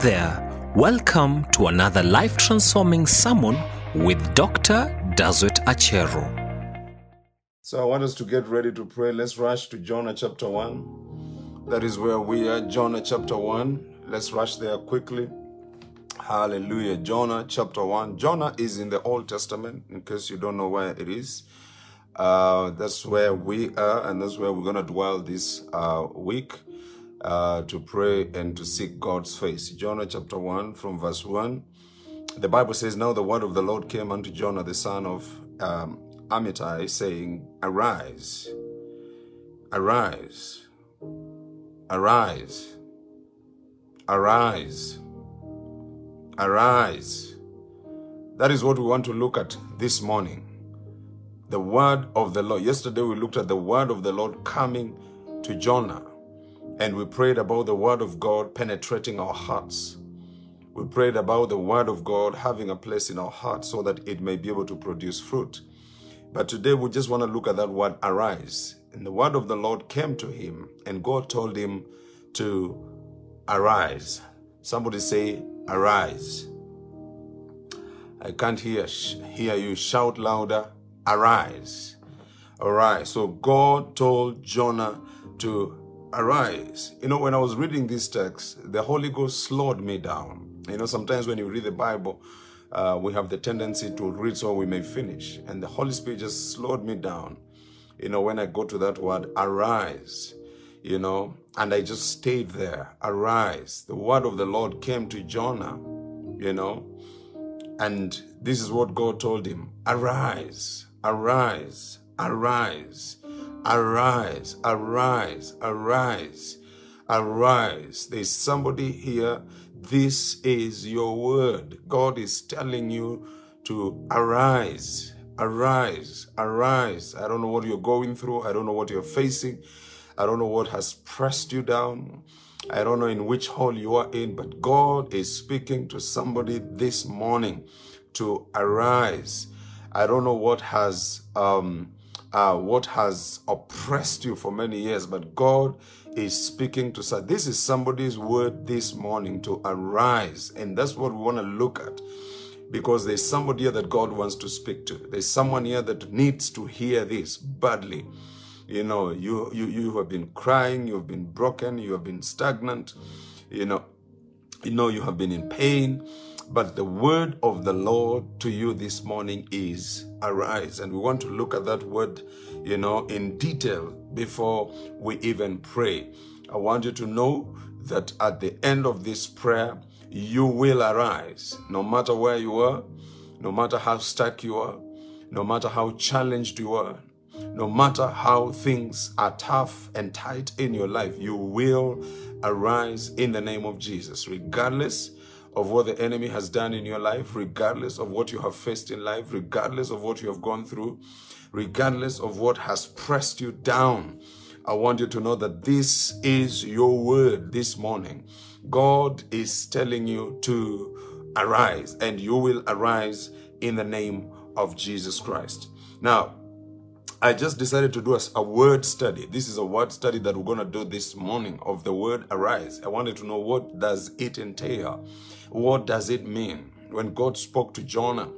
there. Welcome to another life transforming sermon with Dr. Dazwet Achero. So I want us to get ready to pray. Let's rush to Jonah chapter 1. That is where we are. Jonah chapter 1. Let's rush there quickly. Hallelujah. Jonah chapter 1. Jonah is in the Old Testament, in case you don't know where it is. Uh, that's where we are, and that's where we're going to dwell this uh, week uh, to pray and to seek God's face. Jonah chapter 1, from verse 1. The Bible says, Now the word of the Lord came unto Jonah, the son of um, Amittai, saying, Arise, arise, arise, arise, arise. That is what we want to look at this morning. The word of the Lord. Yesterday we looked at the word of the Lord coming to Jonah, and we prayed about the word of God penetrating our hearts. We prayed about the word of God having a place in our hearts so that it may be able to produce fruit. But today we just want to look at that word arise. And the word of the Lord came to him, and God told him to arise. Somebody say, arise. I can't hear hear you shout louder. Arise. All right. So God told Jonah to arise. You know, when I was reading this text, the Holy Ghost slowed me down. You know, sometimes when you read the Bible, uh, we have the tendency to read so we may finish. And the Holy Spirit just slowed me down. You know, when I go to that word, arise, you know, and I just stayed there. Arise. The word of the Lord came to Jonah, you know, and this is what God told him Arise, arise, arise, arise, arise, arise, arise. There's somebody here. This is your word. God is telling you to arise, arise, arise. I don't know what you're going through. I don't know what you're facing. I don't know what has pressed you down. I don't know in which hole you are in, but God is speaking to somebody this morning to arise. I don't know what has um, uh, what has oppressed you for many years, but God is speaking to say this is somebody's word this morning to arise, and that's what we want to look at because there's somebody here that God wants to speak to. There's someone here that needs to hear this badly. You know, you you you have been crying, you have been broken, you have been stagnant, you know, you know you have been in pain, but the word of the Lord to you this morning is arise. And we want to look at that word, you know, in detail before we even pray. I want you to know that at the end of this prayer, you will arise, no matter where you are, no matter how stuck you are, no matter how challenged you are, no matter how things are tough and tight in your life, you will arise in the name of Jesus, regardless of what the enemy has done in your life, regardless of what you have faced in life, regardless of what you have gone through, regardless of what has pressed you down. I want you to know that this is your word this morning. God is telling you to arise, and you will arise in the name of Jesus Christ. Now, I just decided to do a, a, word study. This is a word study that we're going to do this morning of the word arise. I wanted to know what does it entail? What does it mean? When God spoke to Jonah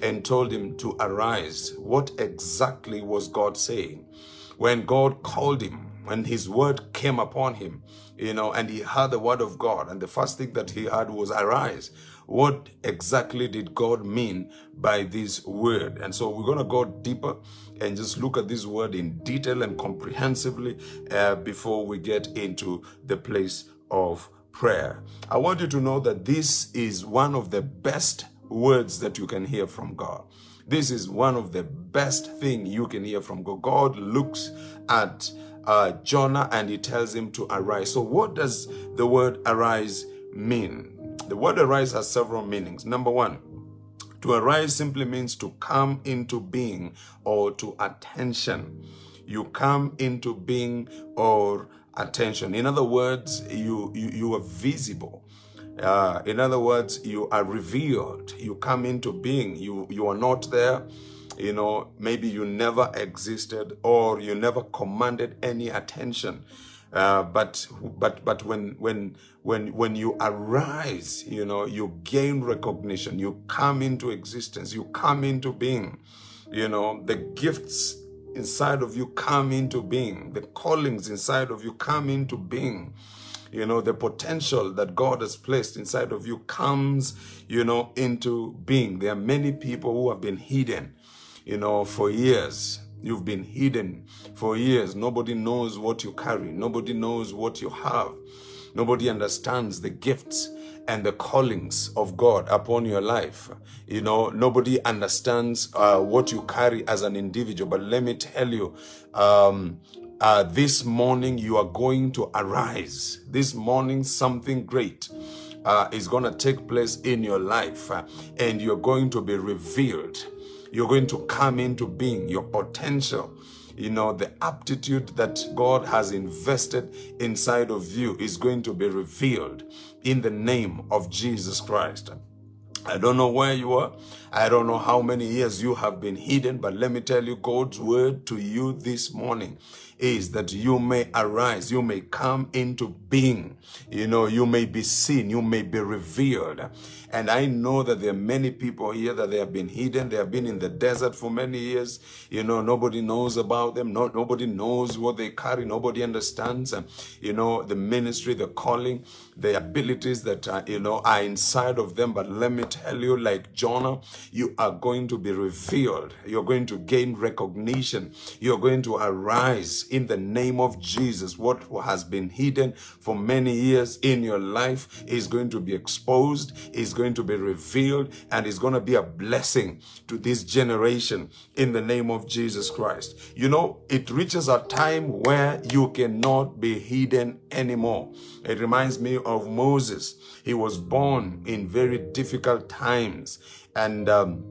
and told him to arise, what exactly was God saying? When God called him, when his word came upon him, you know, and he heard the word of God, and the first thing that he heard was arise. What exactly did God mean by this word? And so we're going to go deeper and just look at this word in detail and comprehensively uh, before we get into the place of prayer. I want you to know that this is one of the best words that you can hear from God. This is one of the best thing you can hear from God. God looks at uh, Jonah and he tells him to arise. So what does the word arise mean? The word arise has several meanings. Number one, to arise simply means to come into being or to attention. You come into being or attention. In other words, you you, you are visible. Uh, in other words, you are revealed. You come into being. You you are not there. You know, maybe you never existed or you never commanded any attention. Uh, but but but when when when when you arise, you know, you gain recognition. You come into existence. You come into being. You know, the gifts inside of you come into being. The callings inside of you come into being. You know the potential that god has placed inside of you comes you know into being. There are many people who have been hidden you know for years. You've been hidden for years. Nobody knows what you carry. Nobody knows what you have. Nobody understands the gifts and the callings of God upon your life. You know, nobody understands uh, what you carry as an individual. But let me tell you, um, uh, this morning you are going to arise. This morning, something great. Uh, is going to take place in your life uh, and you're going to be revealed. You're going to come into being, your potential, you know, the aptitude that God has invested inside of you is going to be revealed in the name of Jesus Christ. I don't know where you are. I don't know how many years you have been hidden, but let me tell you God's word to you this morning is that you may arise, you may come into being, you know, you may be seen, you may be revealed. And I know that there are many people here that they have been hidden. They have been in the desert for many years. You know, nobody knows about them. No, nobody knows what they carry. Nobody understands, uh, you know, the ministry, the calling, the abilities that, uh, you know, are inside of them. But let me tell you, like Jonah, you are going to be revealed. You're going to gain recognition. You're going to arise in the name of Jesus. What has been hidden for many years in your life is going to be exposed, is going to be revealed, and is going to be a blessing to this generation in the name of Jesus Christ. You know, it reaches a time where you cannot be hidden anymore. It reminds me of Moses. He was born in very difficult times, and um,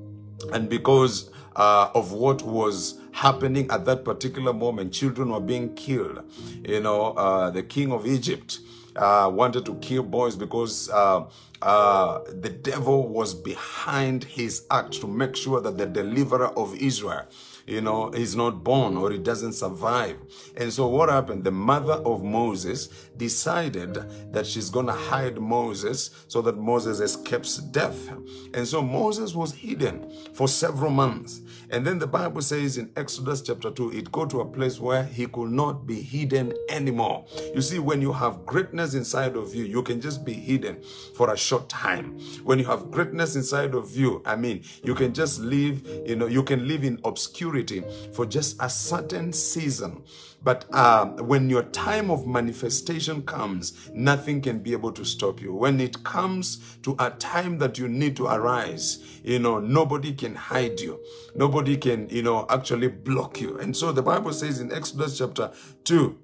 and because uh, of what was happening at that particular moment. Children were being killed. You know, uh, the king of Egypt uh, wanted to kill boys because uh, uh, the devil was behind his act to make sure that the deliverer of Israel you know, is not born or he doesn't survive. And so what happened? The mother of Moses decided that she's going to hide Moses so that Moses escapes death. And so Moses was hidden for several months. And then the Bible says in Exodus chapter 2, it go to a place where he could not be hidden anymore. You see, when you have greatness inside of you, you can just be hidden for a short time. When you have greatness inside of you, I mean, you can just live, you know, you can live in obscurity for just a certain season. But uh, when your time of manifestation comes, nothing can be able to stop you. When it comes to a time that you need to arise, you know, nobody can hide you. Nobody can, you know, actually block you. And so the Bible says in Exodus chapter 2,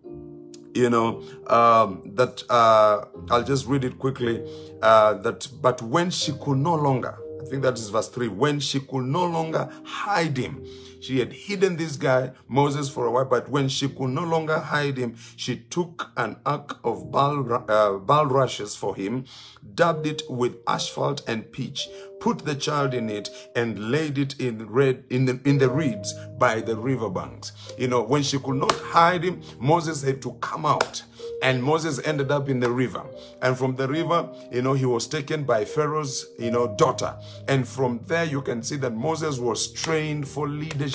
you know um, that uh, i'll just read it quickly uh, that but when she could no longer i think that is verse 3 when she could no longer hide him she had hidden this guy, Moses, for a while, but when she could no longer hide him, she took an ark of bal, uh, bulrushes for him, dabbed it with asphalt and pitch, put the child in it, and laid it in red in the in the reeds by the riverbanks. You know, when she could not hide him, Moses had to come out and Moses ended up in the river. And from the river, you know, he was taken by Pharaoh's, you know, daughter. And from there, you can see that Moses was trained for leadership.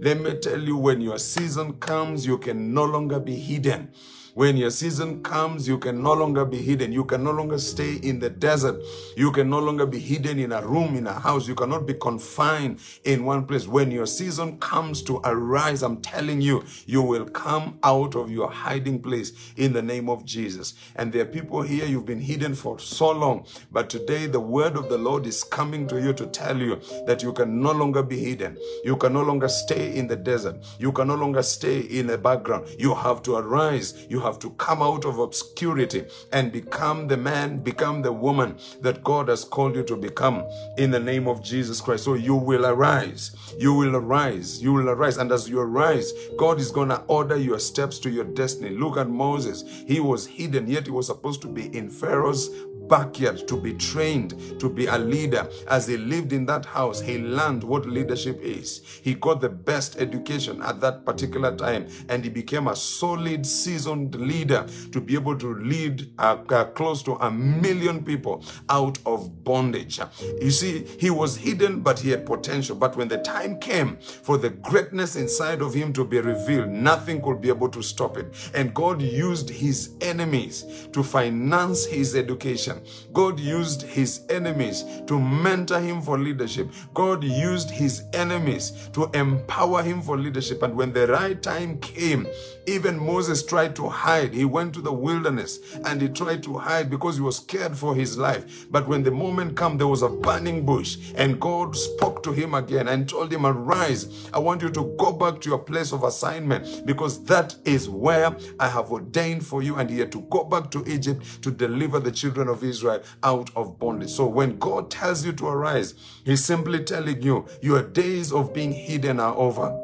Let me tell you, when your season comes, you can no longer be hidden. When your season comes, you can no longer be hidden. You can no longer stay in the desert. You can no longer be hidden in a room, in a house. You cannot be confined in one place. When your season comes to arise, I'm telling you, you will come out of your hiding place in the name of Jesus. And there are people here, you've been hidden for so long, but today the word of the Lord is coming to you to tell you that you can no longer be hidden. You can no longer stay in the desert. You can no longer stay in the background. You have to arise. You have to come out of obscurity and become the man, become the woman that God has called you to become in the name of Jesus Christ. So you will arise. You will arise. You will arise. And as you arise, God is going to order your steps to your destiny. Look at Moses. He was hidden, yet he was supposed to be in Pharaoh's backyard to be trained to be a leader. As he lived in that house, he learned what leadership is. He got the best education at that particular time and he became a solid, seasoned leader to be able to lead uh, uh, close to a million people out of bondage. You see, he was hidden, but he had potential. But when the time came for the greatness inside of him to be revealed, nothing could be able to stop it. And God used his enemies to finance his education. God used his enemies to mentor him for leadership. God used his enemies to empower him for leadership. And when the right time came, even Moses tried to hide. He went to the wilderness and he tried to hide because he was scared for his life. But when the moment came, there was a burning bush and God spoke to him again and told him, Arise, I want you to go back to your place of assignment because that is where I have ordained for you. And he had to go back to Egypt to deliver the children of Israel out of bondage. So when God tells you to arise, he's simply telling you, your days of being hidden are over.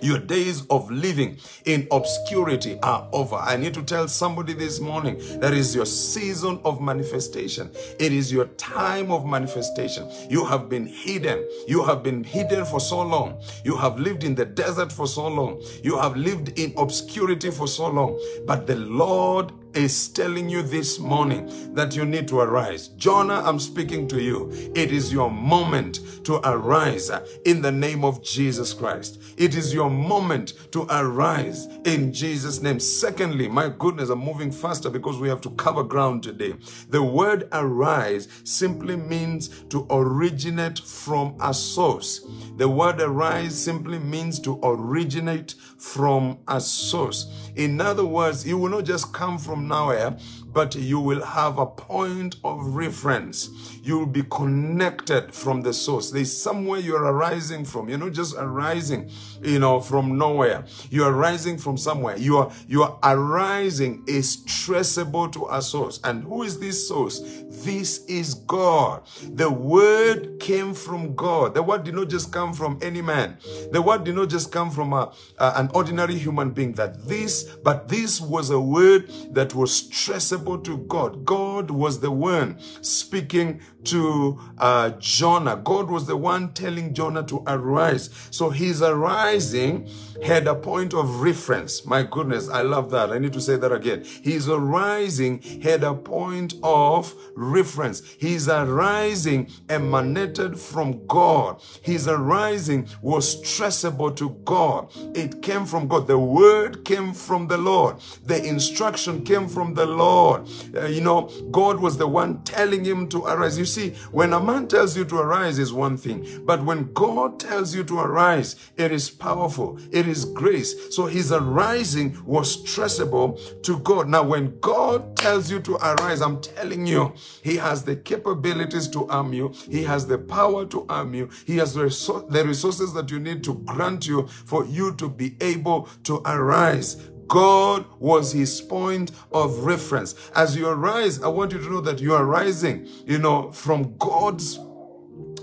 Your days of living in obscurity are over. I need to tell somebody this morning that is your season of manifestation. It is your time of manifestation. You have been hidden. You have been hidden for so long. You have lived in the desert for so long. You have lived in obscurity for so long. But the Lord is telling you this morning that you need to arise. Jonah, I'm speaking to you. It is your moment to arise in the name of Jesus Christ. It is your moment to arise in Jesus' name. Secondly, my goodness, I'm moving faster because we have to cover ground today. The word arise simply means to originate from a source. The word arise simply means to originate from a source. In other words, you will not just come from nowhere, but you will have a point of reference. You will be connected from the source. There's somewhere you're arising from. You're not just arising, you know, from nowhere. You're arising from somewhere. You are you are arising is traceable to a source. And who is this source? This is God. The word came from God. The word did not just come from any man. The word did not just come from a, a, an ordinary human being. That this, but this was a word that was traceable to God. God was the one speaking to uh, Jonah. God was the one telling Jonah to arise. So his arising had a point of reference. My goodness, I love that. I need to say that again. His arising had a point of reference. His arising emanated from God. His arising was traceable to God. It came from God. The word came from the Lord. The instruction came from the Lord. Uh, you know, God was the one telling him to arise. You see, when a man tells you to arise is one thing, but when God tells you to arise, it is powerful. It is grace. So his arising was traceable to God. Now, when God tells you to arise, I'm telling you, he has the capabilities to arm you. He has the power to arm you. He has the resources that you need to grant you for you to be able to arise. God was his point of reference. As you arise, I want you to know that you are rising, you know, from God's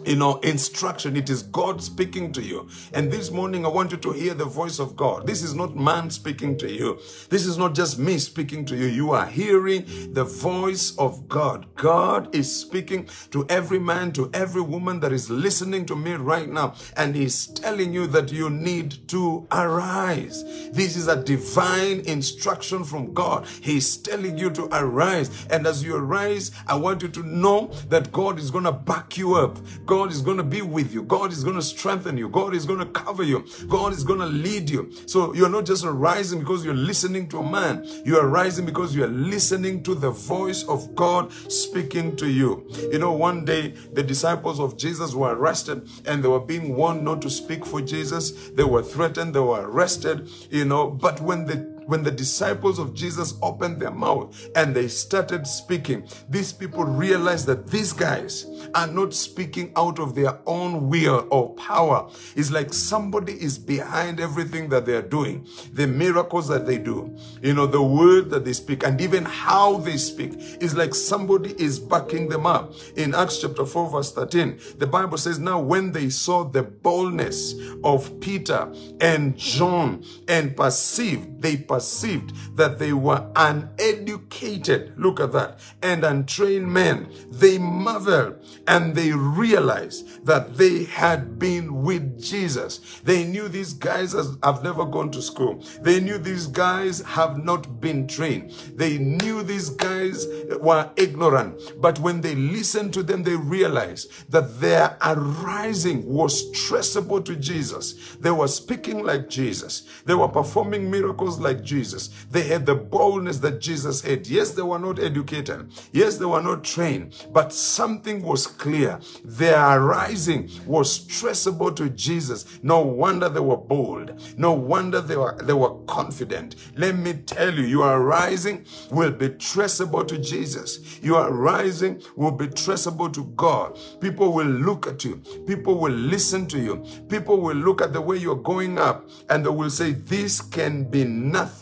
you know, instruction. It is God speaking to you. And this morning, I want you to hear the voice of God. This is not man speaking to you. This is not just me speaking to you. You are hearing the voice of God. God is speaking to every man, to every woman that is listening to me right now. And he's telling you that you need to arise. This is a divine instruction from God. He's telling you to arise. And as you arise, I want you to know that God is going to back you up. God God is going to be with you. God is going to strengthen you. God is going to cover you. God is going to lead you. So you're not just arising because you're listening to a man. You are rising because you are listening to the voice of God speaking to you. You know, one day the disciples of Jesus were arrested and they were being warned not to speak for Jesus. They were threatened. They were arrested, you know, but when the when the disciples of Jesus opened their mouth and they started speaking, these people realized that these guys are not speaking out of their own will or power. It's like somebody is behind everything that they are doing, the miracles that they do, you know, the word that they speak, and even how they speak. is like somebody is backing them up. In Acts chapter 4, verse 13, the Bible says, Now when they saw the boldness of Peter and John and perceived, they perceived perceived that they were uneducated, look at that, and untrained men, they marveled and they realized that they had been with Jesus. They knew these guys have never gone to school. They knew these guys have not been trained. They knew these guys were ignorant. But when they listened to them, they realized that their arising was traceable to Jesus. They were speaking like Jesus. They were performing miracles like Jesus. They had the boldness that Jesus had. Yes, they were not educated. Yes, they were not trained, but something was clear. Their arising was traceable to Jesus. No wonder they were bold. No wonder they were, they were confident. Let me tell you, your arising will be traceable to Jesus. Your arising will be traceable to God. People will look at you. People will listen to you. People will look at the way you're going up and they will say, this can be nothing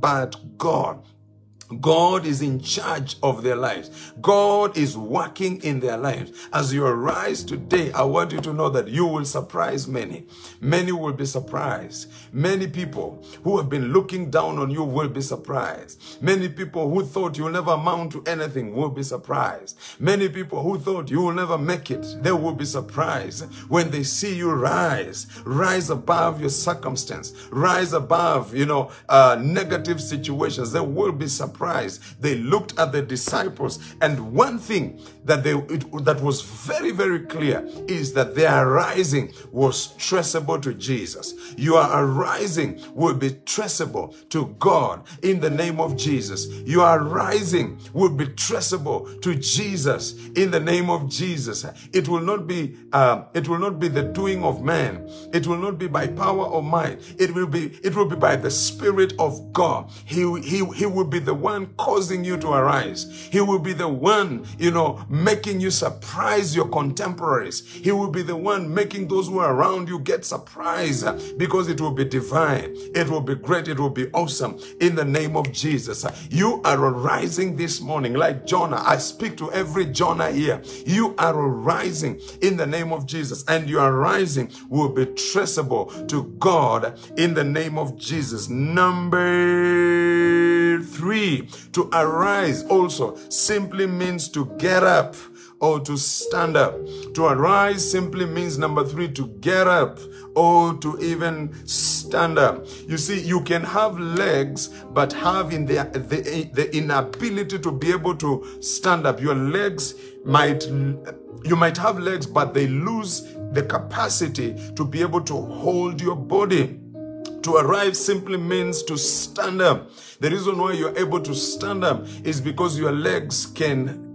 but God. God is in charge of their lives. God is working in their lives. As you arise today, I want you to know that you will surprise many. Many will be surprised. Many people who have been looking down on you will be surprised. Many people who thought you'll never amount to anything will be surprised. Many people who thought you will never make it, they will be surprised when they see you rise, rise above your circumstance, rise above, you know, uh, negative situations. They will be surprised surprised. They looked at the disciples, and one thing that they it, that was very very clear is that their arising was traceable to Jesus. Your arising will be traceable to God in the name of Jesus. Your arising will be traceable to Jesus in the name of Jesus. It will not be uh, it will not be the doing of man. It will not be by power or might. It will be it will be by the Spirit of God. He he he will be the one one causing you to arise. He will be the one, you know, making you surprise your contemporaries. He will be the one making those who are around you get surprised uh, because it will be divine. It will be great. It will be awesome in the name of Jesus. You are arising this morning like Jonah. I speak to every Jonah here. You are arising in the name of Jesus and your rising will be traceable to God in the name of Jesus. Number three, to arise also simply means to get up or to stand up. To arise simply means number three, to get up or to even stand up. You see, you can have legs, but having the, the, the inability to be able to stand up. Your legs might, you might have legs, but they lose the capacity to be able to hold your body. To arrive simply means to stand up. The reason why you're able to stand up is because your legs can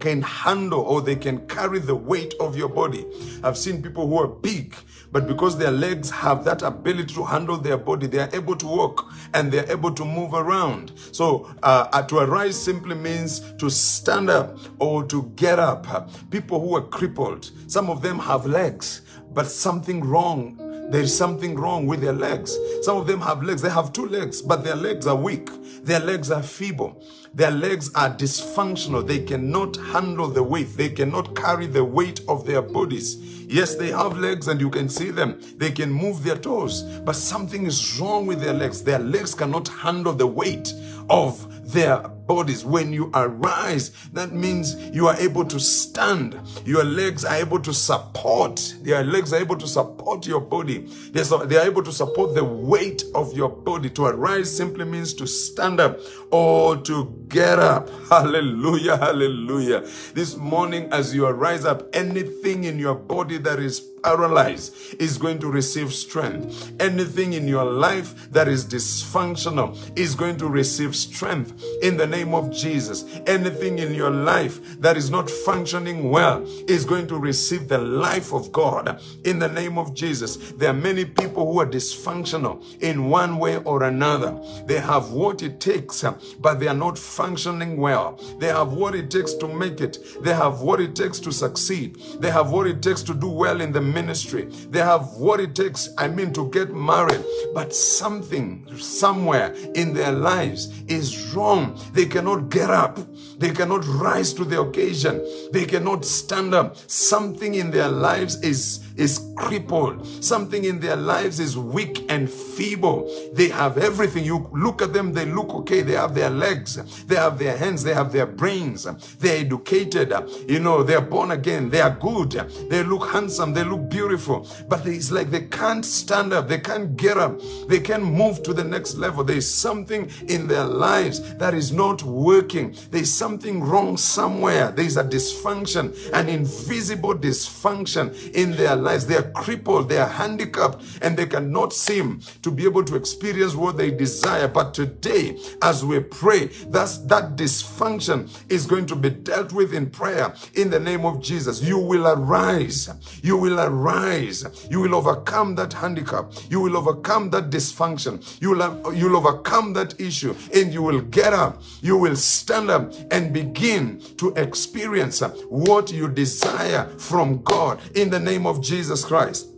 can handle or they can carry the weight of your body. I've seen people who are big, but because their legs have that ability to handle their body, they are able to walk and they're able to move around. So uh, to arise simply means to stand up or to get up. People who are crippled, some of them have legs, but something wrong there is something wrong with their legs. Some of them have legs. They have two legs, but their legs are weak. Their legs are feeble. Their legs are dysfunctional. They cannot handle the weight. They cannot carry the weight of their bodies. Yes, they have legs and you can see them. They can move their toes, but something is wrong with their legs. Their legs cannot handle the weight of their bodies. When you arise, that means you are able to stand. Your legs are able to support. Your legs are able to support your body. They are able to support the weight of your body. To arise simply means to stand up or to get up. Hallelujah, hallelujah. This morning, as you arise up, anything in your body that is paralyzed is going to receive strength. Anything in your life that is dysfunctional is going to receive strength in the name of Jesus. Anything in your life that is not functioning well is going to receive the life of God in the name of Jesus. There are many people who are dysfunctional in one way or another. They have what it takes, but they are not functioning well. They have what it takes to make it. They have what it takes to succeed. They have what it takes to do well in the ministry. They have what it takes, I mean, to get married. But something, somewhere in their lives is wrong. They cannot get up. They cannot rise to the occasion. They cannot stand up. Something in their lives is is crippled. Something in their lives is weak and feeble. They have everything. You look at them, they look okay. They have their legs, they have their hands, they have their brains, they're educated, you know, they're born again, they are good, they look handsome, they look beautiful. But it's like they can't stand up, they can't get up, they can't move to the next level. There's something in their lives that is not working. There's something wrong somewhere. There's a dysfunction, an invisible dysfunction in their they are crippled, they are handicapped, and they cannot seem to be able to experience what they desire. But today, as we pray, that's, that dysfunction is going to be dealt with in prayer in the name of Jesus. You will arise. You will arise. You will overcome that handicap. You will overcome that dysfunction. You will, you'll overcome that issue and you will get up. You will stand up and begin to experience what you desire from God in the name of Jesus. Jesus Christ.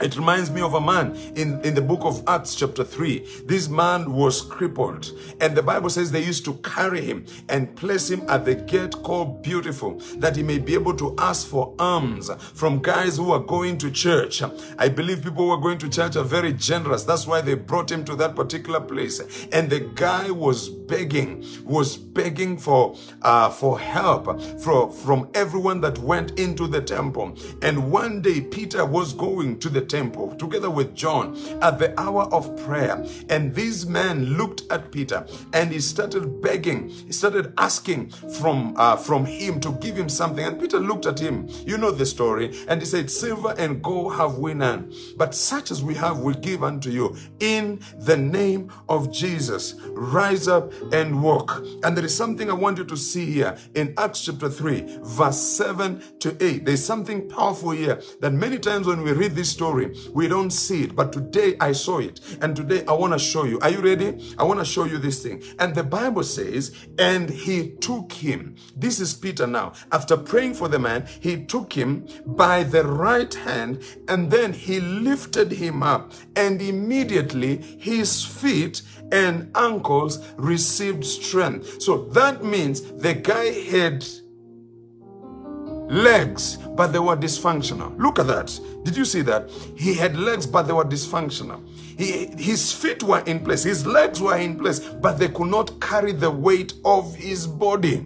It reminds me of a man in, in the book of Acts, chapter 3. This man was crippled, and the Bible says they used to carry him and place him at the gate called Beautiful, that he may be able to ask for alms from guys who are going to church. I believe people who are going to church are very generous. That's why they brought him to that particular place. And the guy was begging, was begging for uh, for help from, from everyone that went into the temple. And one day Peter was going to the temple together with John at the hour of prayer. And these men looked at Peter and he started begging, he started asking from, uh, from him to give him something. And Peter looked at him, you know the story, and he said, Silver and gold have we none, but such as we have we give unto you. In the name of Jesus, rise up and walk. And there is something I want you to see here in Acts chapter 3, verse 7 to 8. There's something powerful here that many times when we read this story, story. We don't see it, but today I saw it. And today I want to show you. Are you ready? I want to show you this thing. And the Bible says, and he took him. This is Peter now. After praying for the man, he took him by the right hand and then he lifted him up. And immediately his feet and ankles received strength. So that means the guy had legs, but they were dysfunctional. Look at that. Did you see that? He had legs, but they were dysfunctional. He, his feet were in place, his legs were in place, but they could not carry the weight of his body.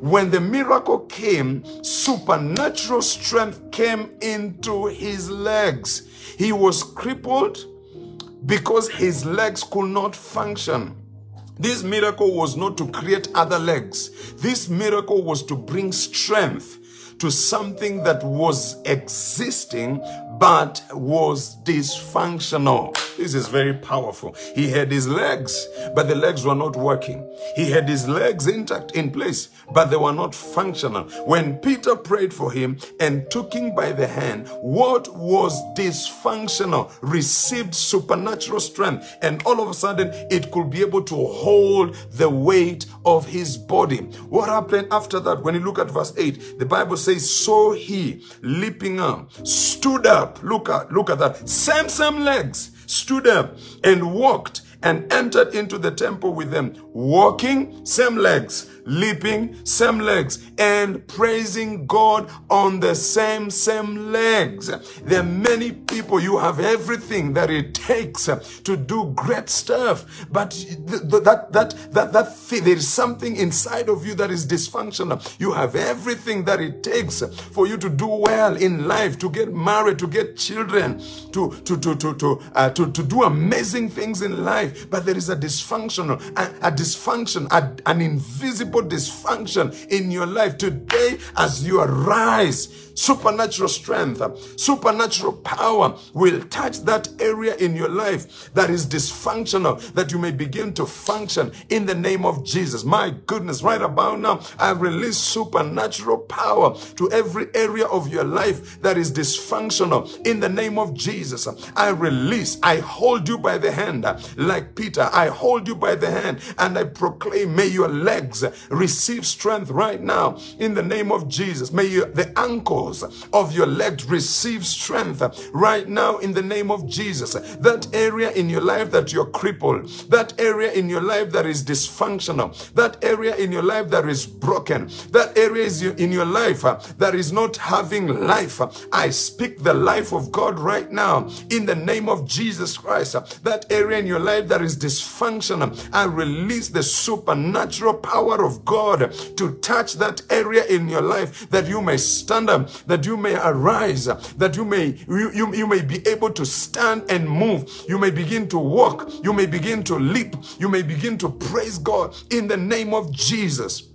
When the miracle came, supernatural strength came into his legs. He was crippled because his legs could not function. This miracle was not to create other legs. This miracle was to bring strength to something that was existing but was dysfunctional. This is very powerful. He had his legs, but the legs were not working. He had his legs intact in place, but they were not functional. When Peter prayed for him and took him by the hand, what was dysfunctional received supernatural strength, and all of a sudden it could be able to hold the weight of his body. What happened after that? When you look at verse 8, the Bible says, So he, leaping up, stood up. Look at look at that. Same, same legs stood up and walked and entered into the temple with them, walking, same legs, leaping, same legs, and praising God on the same, same legs. There are many people, you have everything that it takes to do great stuff, but that, that, that, that there is something inside of you that is dysfunctional. You have everything that it takes for you to do well in life, to get married, to get children, to, to, to, to, to, uh, to, do amazing things in life, but there is a dysfunctional, a dysfunction, an invisible dysfunction in your life today as you arise supernatural strength, supernatural power will touch that area in your life that is dysfunctional, that you may begin to function in the name of Jesus. My goodness, right about now, I release supernatural power to every area of your life that is dysfunctional in the name of Jesus. I release, I hold you by the hand like like Peter, I hold you by the hand and I proclaim, may your legs receive strength right now in the name of Jesus. May you, the ankles of your legs receive strength right now in the name of Jesus. That area in your life that you're crippled, that area in your life that is dysfunctional, that area in your life that is broken, that area is in your life that is not having life. I speak the life of God right now in the name of Jesus Christ. That area in your life that is dysfunctional, I release the supernatural power of God to touch that area in your life that you may stand up, that you may arise, that you may you, you, you may be able to stand and move. You may begin to walk. You may begin to leap. You may begin to praise God in the name of Jesus.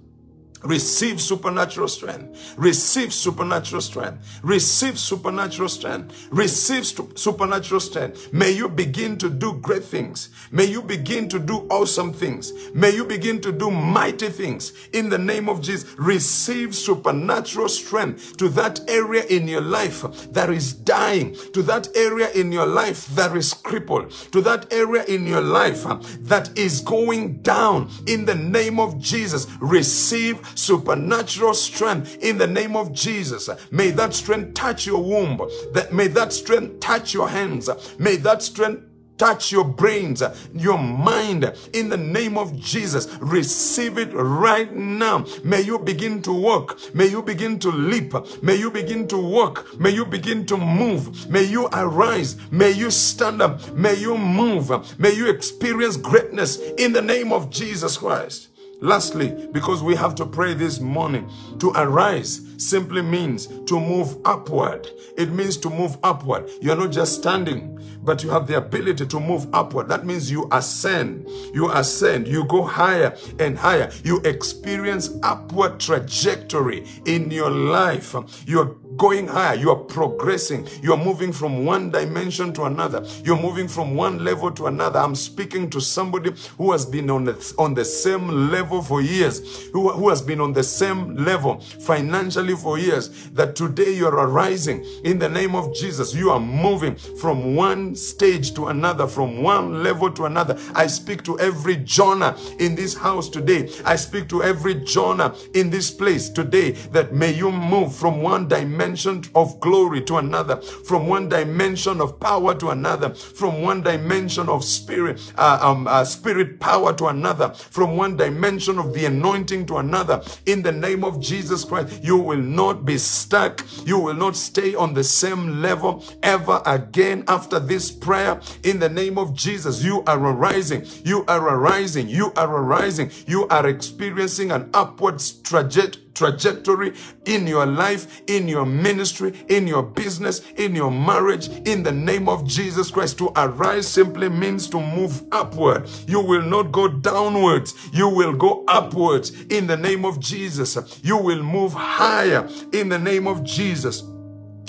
Receive supernatural strength. Receive supernatural strength. Receive supernatural strength. Receive supernatural strength. May you begin to do great things. May you begin to do awesome things. May you begin to do mighty things. In the name of Jesus, receive supernatural strength to that area in your life that is dying, to that area in your life that is crippled, to that area in your life that is going down. In the name of Jesus, receive supernatural strength in the name of Jesus. May that strength touch your womb. That may that strength touch your hands. May that strength touch your brains, your mind in the name of Jesus. Receive it right now. May you begin to walk. May you begin to leap. May you begin to walk. May you begin to move. May you arise. May you stand up. May you move. May you experience greatness in the name of Jesus Christ. Lastly, because we have to pray this morning, to arise simply means to move upward. It means to move upward. You're not just standing, but you have the ability to move upward. That means you ascend. You ascend. You go higher and higher. You experience upward trajectory in your life. You're going higher. You are progressing. You are moving from one dimension to another. You're moving from one level to another. I'm speaking to somebody who has been on the, on the same level for years, who, who has been on the same level financially for years, that today you're arising in the name of Jesus. You are moving from one stage to another, from one level to another. I speak to every Jonah in this house today. I speak to every Jonah in this place today that may you move from one dimension dimension of glory to another, from one dimension of power to another, from one dimension of spirit, uh, um, uh, spirit power to another, from one dimension of the anointing to another. In the name of Jesus Christ, you will not be stuck. You will not stay on the same level ever again after this prayer. In the name of Jesus, you are arising. You are arising. You are arising. You are experiencing an upward trajectory trajectory in your life, in your ministry, in your business, in your marriage, in the name of Jesus Christ. To arise simply means to move upward. You will not go downwards. You will go upwards in the name of Jesus. You will move higher in the name of Jesus.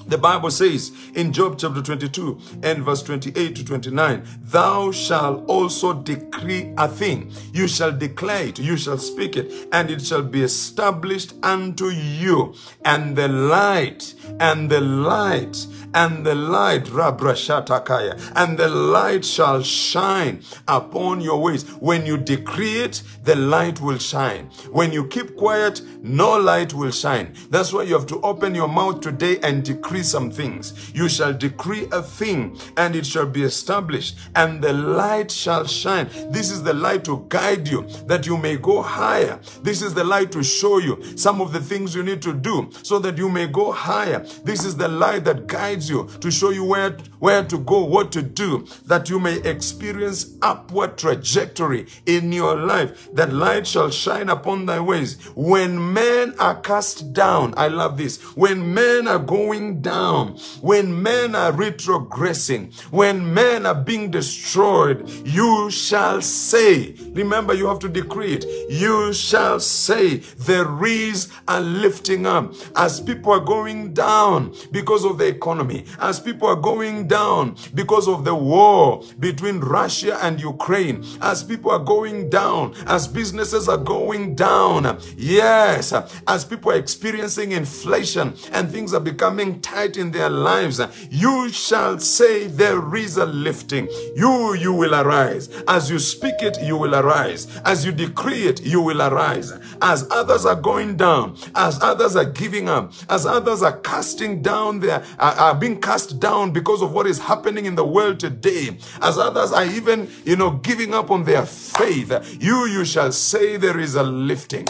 The Bible says in Job chapter 22 and verse 28 to 29, Thou shalt also decree a thing. You shall declare it, you shall speak it, and it shall be established unto you. And the light, and the light, and the light, Rabrashatakaya, and the light shall shine upon your ways. When you decree it, the light will shine. When you keep quiet, no light will shine. That's why you have to open your mouth today and decree decree some things. You shall decree a thing, and it shall be established, and the light shall shine. This is the light to guide you, that you may go higher. This is the light to show you some of the things you need to do so that you may go higher. This is the light that guides you to show you where, where to go, what to do, that you may experience upward trajectory in your life. That light shall shine upon thy ways. When men are cast down, I love this. When men are going down, down, when men are retrogressing, when men are being destroyed, you shall say, remember you have to decree it, you shall say, the reeds are lifting up. As people are going down because of the economy, as people are going down because of the war between Russia and Ukraine, as people are going down, as businesses are going down, yes, as people are experiencing inflation and things are becoming tight in their lives, you shall say there is a lifting. You, you will arise. As you speak it, you will arise. As you decree it, you will arise. As others are going down, as others are giving up, as others are casting down their, are, are being cast down because of what is happening in the world today, as others are even, you know, giving up on their faith, you, you shall say there is a lifting.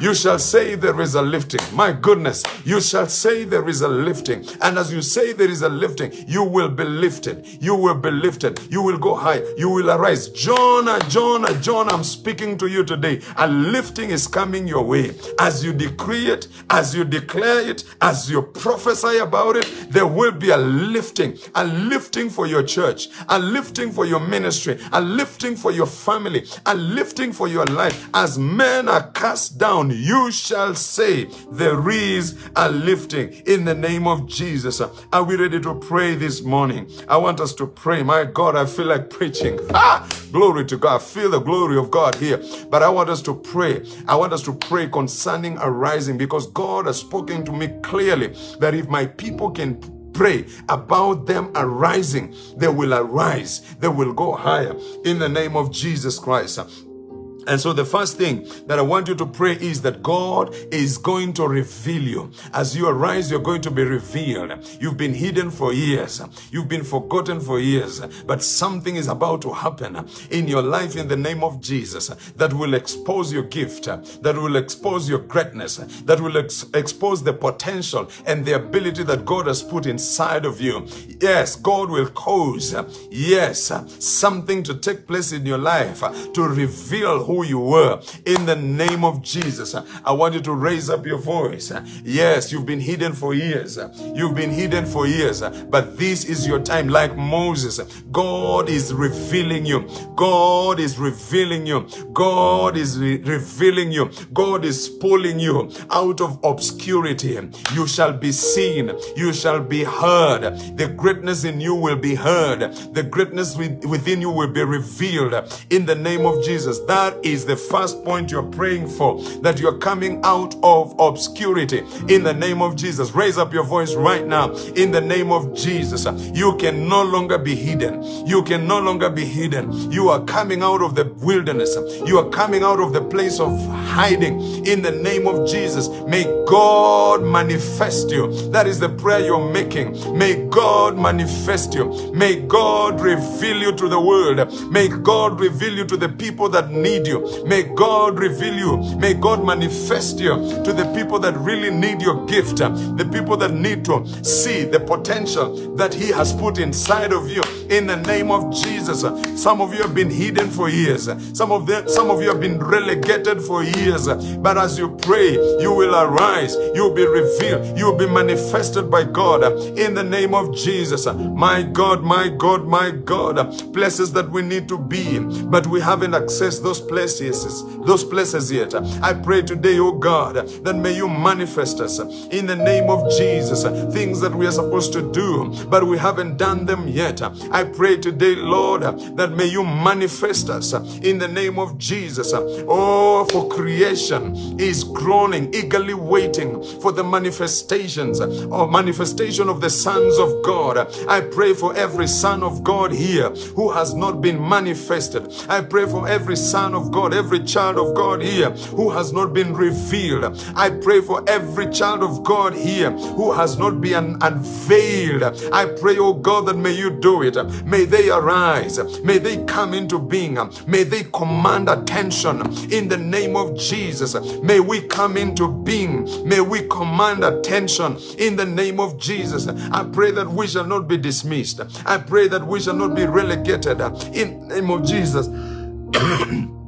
You shall say there is a lifting. My goodness, you shall say there is a lifting. And as you say there is a lifting, you will be lifted. You will be lifted. You will go high. You will arise. Jonah, Jonah, Jonah, I'm speaking to you today. A lifting is coming your way. As you decree it, as you declare it, as you prophesy about it, there will be a lifting. A lifting for your church. A lifting for your ministry. A lifting for your family. A lifting for your life. As men are cast down, you shall say, There is a lifting in the name of Jesus. Are we ready to pray this morning? I want us to pray. My God, I feel like preaching. Ah, glory to God. I feel the glory of God here. But I want us to pray. I want us to pray concerning arising because God has spoken to me clearly that if my people can pray about them arising, they will arise, they will go higher in the name of Jesus Christ. And so the first thing that I want you to pray is that God is going to reveal you. As you arise, you're going to be revealed. You've been hidden for years. You've been forgotten for years. But something is about to happen in your life in the name of Jesus that will expose your gift, that will expose your greatness, that will ex- expose the potential and the ability that God has put inside of you. Yes, God will cause, yes, something to take place in your life to reveal who you were. In the name of Jesus, I want you to raise up your voice. Yes, you've been hidden for years. You've been hidden for years, but this is your time. Like Moses, God is revealing you. God is revealing you. God is re- revealing you. God is pulling you out of obscurity. You shall be seen. You shall be heard. The greatness in you will be heard. The greatness within you will be revealed in the name of Jesus. Is the first point you're praying for, that you're coming out of obscurity in the name of Jesus. Raise up your voice right now in the name of Jesus. You can no longer be hidden. You can no longer be hidden. You are coming out of the wilderness. You are coming out of the place of hiding in the name of Jesus. May God manifest you. That is the prayer you're making. May God manifest you. May God reveal you to the world. May God reveal you to the people that need you. May God reveal you. May God manifest you to the people that really need your gift, the people that need to see the potential that He has put inside of you. In the name of Jesus, some of you have been hidden for years. Some of them, some of you have been relegated for years. But as you pray, you will arise. You will be revealed. You will be manifested by God. In the name of Jesus, my God, my God, my God, places that we need to be, but we haven't accessed those places places, those places yet. I pray today, oh God, that may you manifest us in the name of Jesus, things that we are supposed to do, but we haven't done them yet. I pray today, Lord, that may you manifest us in the name of Jesus. Oh, for creation is groaning, eagerly waiting for the manifestations or manifestation of the sons of God. I pray for every son of God here who has not been manifested. I pray for every son of God, every child of God here who has not been revealed. I pray for every child of God here who has not been unveiled. I pray, oh God, that may you do it. May they arise. May they come into being. May they command attention in the name of Jesus. May we come into being. May we command attention in the name of Jesus. I pray that we shall not be dismissed. I pray that we shall not be relegated in the name of Jesus.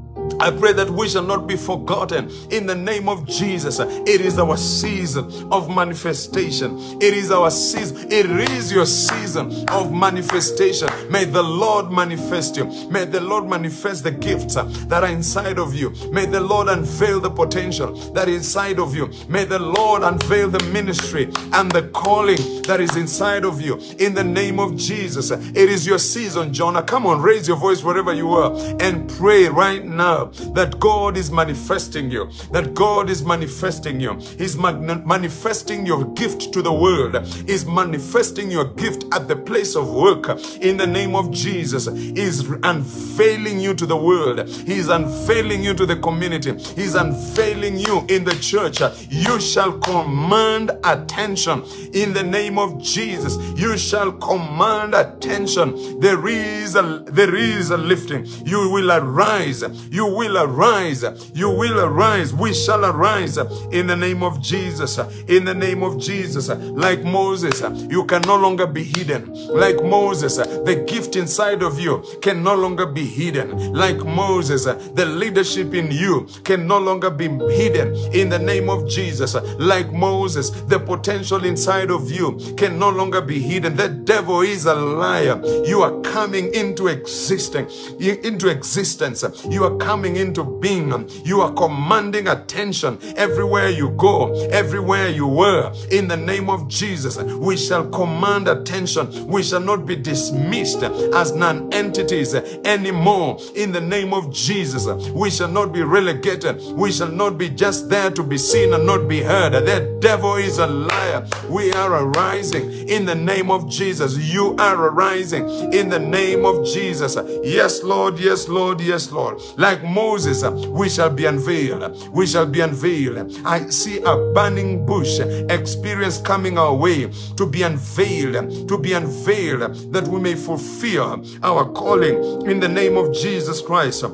I pray that we shall not be forgotten in the name of Jesus. It is our season of manifestation. It is our season. It is your season of manifestation. May the Lord manifest you. May the Lord manifest the gifts that are inside of you. May the Lord unveil the potential that is inside of you. May the Lord unveil the ministry and the calling that is inside of you. In the name of Jesus. It is your season, Jonah. Come on, raise your voice wherever you are and pray right now that God is manifesting you, that God is manifesting you. He's mag- manifesting your gift to the world, He's manifesting your gift at the place of work in the name of Jesus. He's unveiling you to the world, He's unveiling you to the community, He's unveiling you in the church. You shall command attention in the name of Jesus. You shall command attention. There is a there is a lifting. You will arise. You will arise. You will arise. We shall arise in the name of Jesus. In the name of Jesus. Like Moses, you can no longer be hidden. Like Moses, the gift inside of you can no longer be hidden. Like Moses, the leadership in you can no longer be hidden. In the name of Jesus. Like Moses, the potential inside of you can no longer be hidden. The devil is a liar. You are coming into existence, into existence. You are coming into being. You are commanding attention everywhere you go, everywhere you were. In the name of Jesus, we shall command attention. We shall not be dismissed as non-entities anymore. In the name of Jesus, we shall not be relegated. We shall not be just there to be seen and not be heard. The devil is a liar. We are arising in the name of Jesus. You are arising in the name of Jesus. Yes, Lord. Yes, Lord. Yes, Lord. Like Moses, we shall be unveiled. We shall be unveiled. I see a burning bush experience coming our way to be unveiled, to be unveiled, that we may fulfill our calling in the name of Jesus Christ.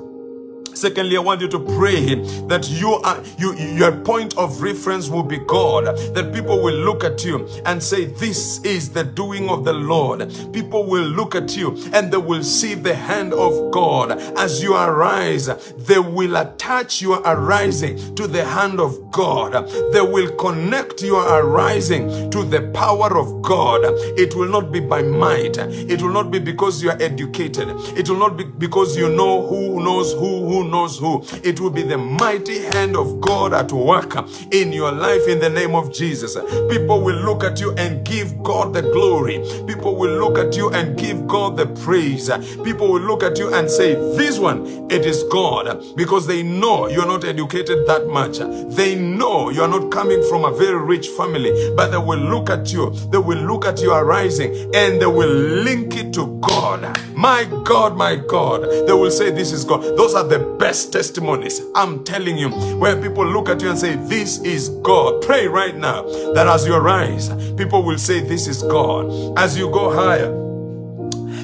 Secondly, I want you to pray that you are you your point of reference will be God. That people will look at you and say, This is the doing of the Lord. People will look at you and they will see the hand of God. As you arise, they will attach your arising to the hand of God. They will connect your arising to the power of God. It will not be by might. It will not be because you are educated. It will not be because you know who knows who who knows who. It will be the mighty hand of God at work in your life in the name of Jesus. People will look at you and give God the glory. People will look at you and give God the praise. People will look at you and say, This one, it is God, because they know you're not educated that much. They know you're not coming from a very rich family, but they will look at you, they will look at you arising, and they will link it to God. My God, my God. They will say, This is God. Those are the best testimonies. I'm telling you, where people look at you and say, This is God. Pray right now that as you arise, people will say, This is God. As you go higher,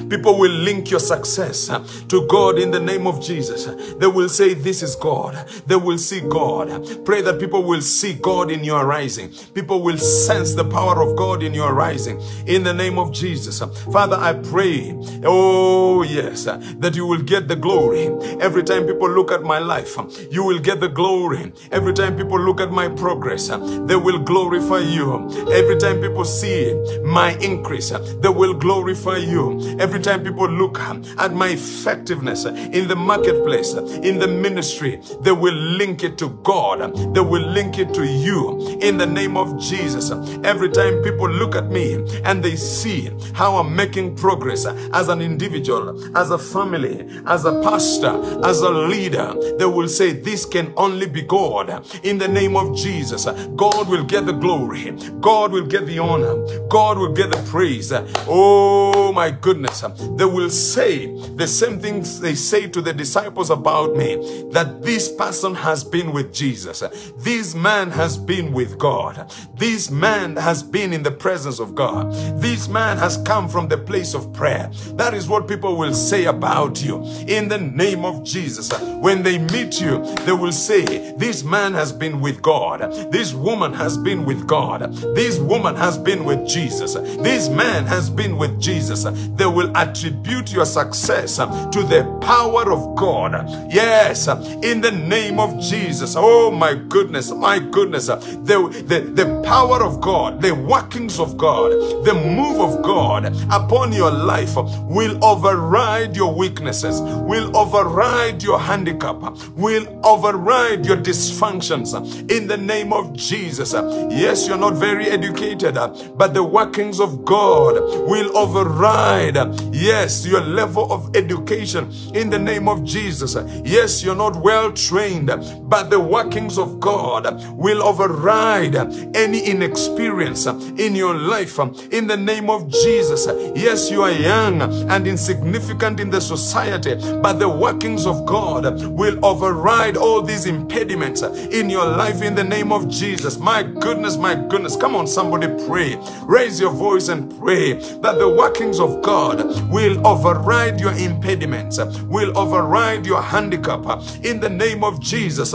People will link your success to God in the name of Jesus. They will say, This is God. They will see God. Pray that people will see God in your rising. People will sense the power of God in your rising in the name of Jesus. Father, I pray, oh yes, that you will get the glory. Every time people look at my life, you will get the glory. Every time people look at my progress, they will glorify you. Every time people see my increase, they will glorify you. Every time people look at my effectiveness in the marketplace, in the ministry, they will link it to God. They will link it to you in the name of Jesus. Every time people look at me and they see how I'm making progress as an individual, as a family, as a pastor, as a leader, they will say, This can only be God. In the name of Jesus, God will get the glory, God will get the honor, God will get the praise. Oh my goodness. They will say the same things they say to the disciples about me that this person has been with Jesus. This man has been with God. This man has been in the presence of God. This man has come from the place of prayer. That is what people will say about you in the name of Jesus. When they meet you, they will say, This man has been with God. This woman has been with God. This woman has been with Jesus. This man has been with Jesus. They will attribute your success uh, to the power of God. Yes, uh, in the name of Jesus. Oh my goodness, my goodness. Uh, the, the, the power of God, the workings of God, the move of God upon your life will override your weaknesses, will override your handicap, will override your dysfunctions in the name of Jesus. Yes, you're not very educated, but the workings of God will override Yes, your level of education in the name of Jesus. Yes, you're not well trained, but the workings of God will override any inexperience in your life in the name of Jesus. Yes, you are young and insignificant in the society, but the workings of God will override all these impediments in your life in the name of Jesus. My goodness, my goodness. Come on, somebody pray. Raise your voice and pray that the workings of God will override your impediments, will override your handicap in the name of Jesus.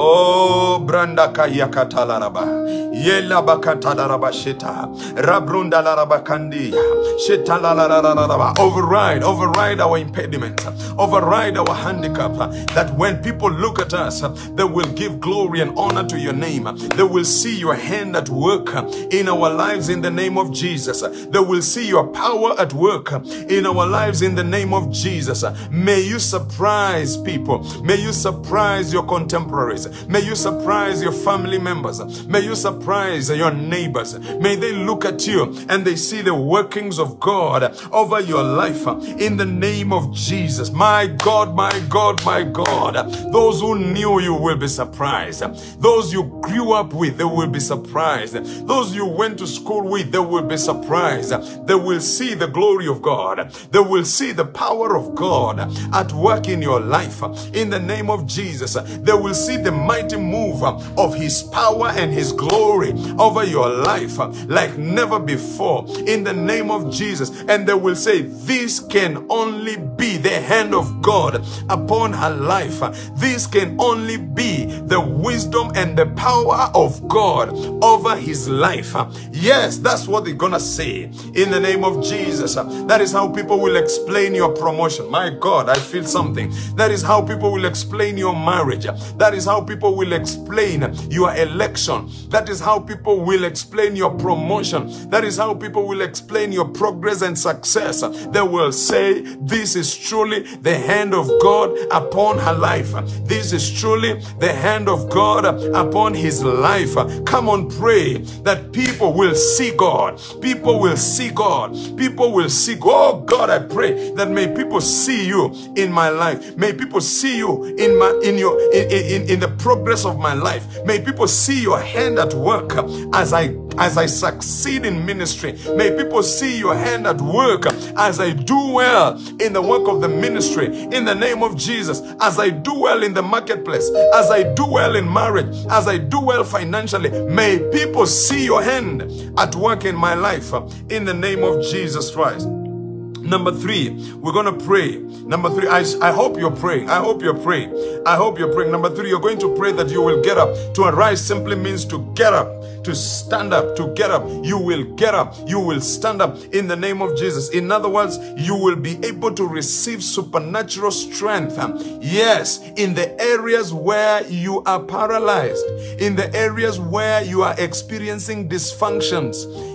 Oh, branda kaya katalaraba. Yela bakatalaraba sheta. Rabrunda laraba kandia. Sheta lalarararaba. Override, override our impediment. Override our handicap. Uh, that when people look at us, uh, they will give glory and honor to your name. They will see your hand at work uh, in our lives in the name of Jesus. They will see your power at work in our lives in the name of Jesus. May you surprise people. May you surprise your contemporaries. May you surprise your family members. May you surprise your neighbors. May they look at you and they see the workings of God over your life in the name of Jesus. My God, my God, my God. Those who knew you will be surprised. Those you grew up with, they will be surprised. Those you went to school with, they will be surprised. They will see the glory of God. They will see the power of God at work in your life in the name of Jesus. They will see the mighty move uh, of His power and His glory over your life uh, like never before in the name of Jesus. And they will say, This can only be the hand of God upon her life. This can only be the wisdom and the power of God over his life. Yes, that's what they're gonna say in the name of Jesus. That is how people will explain your promotion. My God, I feel something. That is how people will explain your marriage. That is how people will explain your election. That is how people will explain your promotion. That is how people will explain your progress and success. They will say, This is truly the hand of God upon her life. This is truly the hand of God upon his life. Come on, pray that people will see God. People will see God. People will see God. Oh God, I pray that may people see you in my life. May people see you in my in your in, in, in the progress of my life. May people see your hand at work as I as I succeed in ministry. May people see your hand at work as I do well in the work of the ministry in the name of Jesus. As I do well in the marketplace, as I do well in marriage, as I do well financially. May people see your hand at work in my life in the name of Jesus Christ. Number three, we're going to pray. Number three, I, I hope you're praying. I hope you're praying. I hope you're praying. Number three, you're going to pray that you will get up. To arise simply means to get up, to stand up, to get up. You will get up. You will stand up in the name of Jesus. In other words, you will be able to receive supernatural strength. Yes, in the areas where you are paralyzed, in the areas where you are experiencing dysfunctions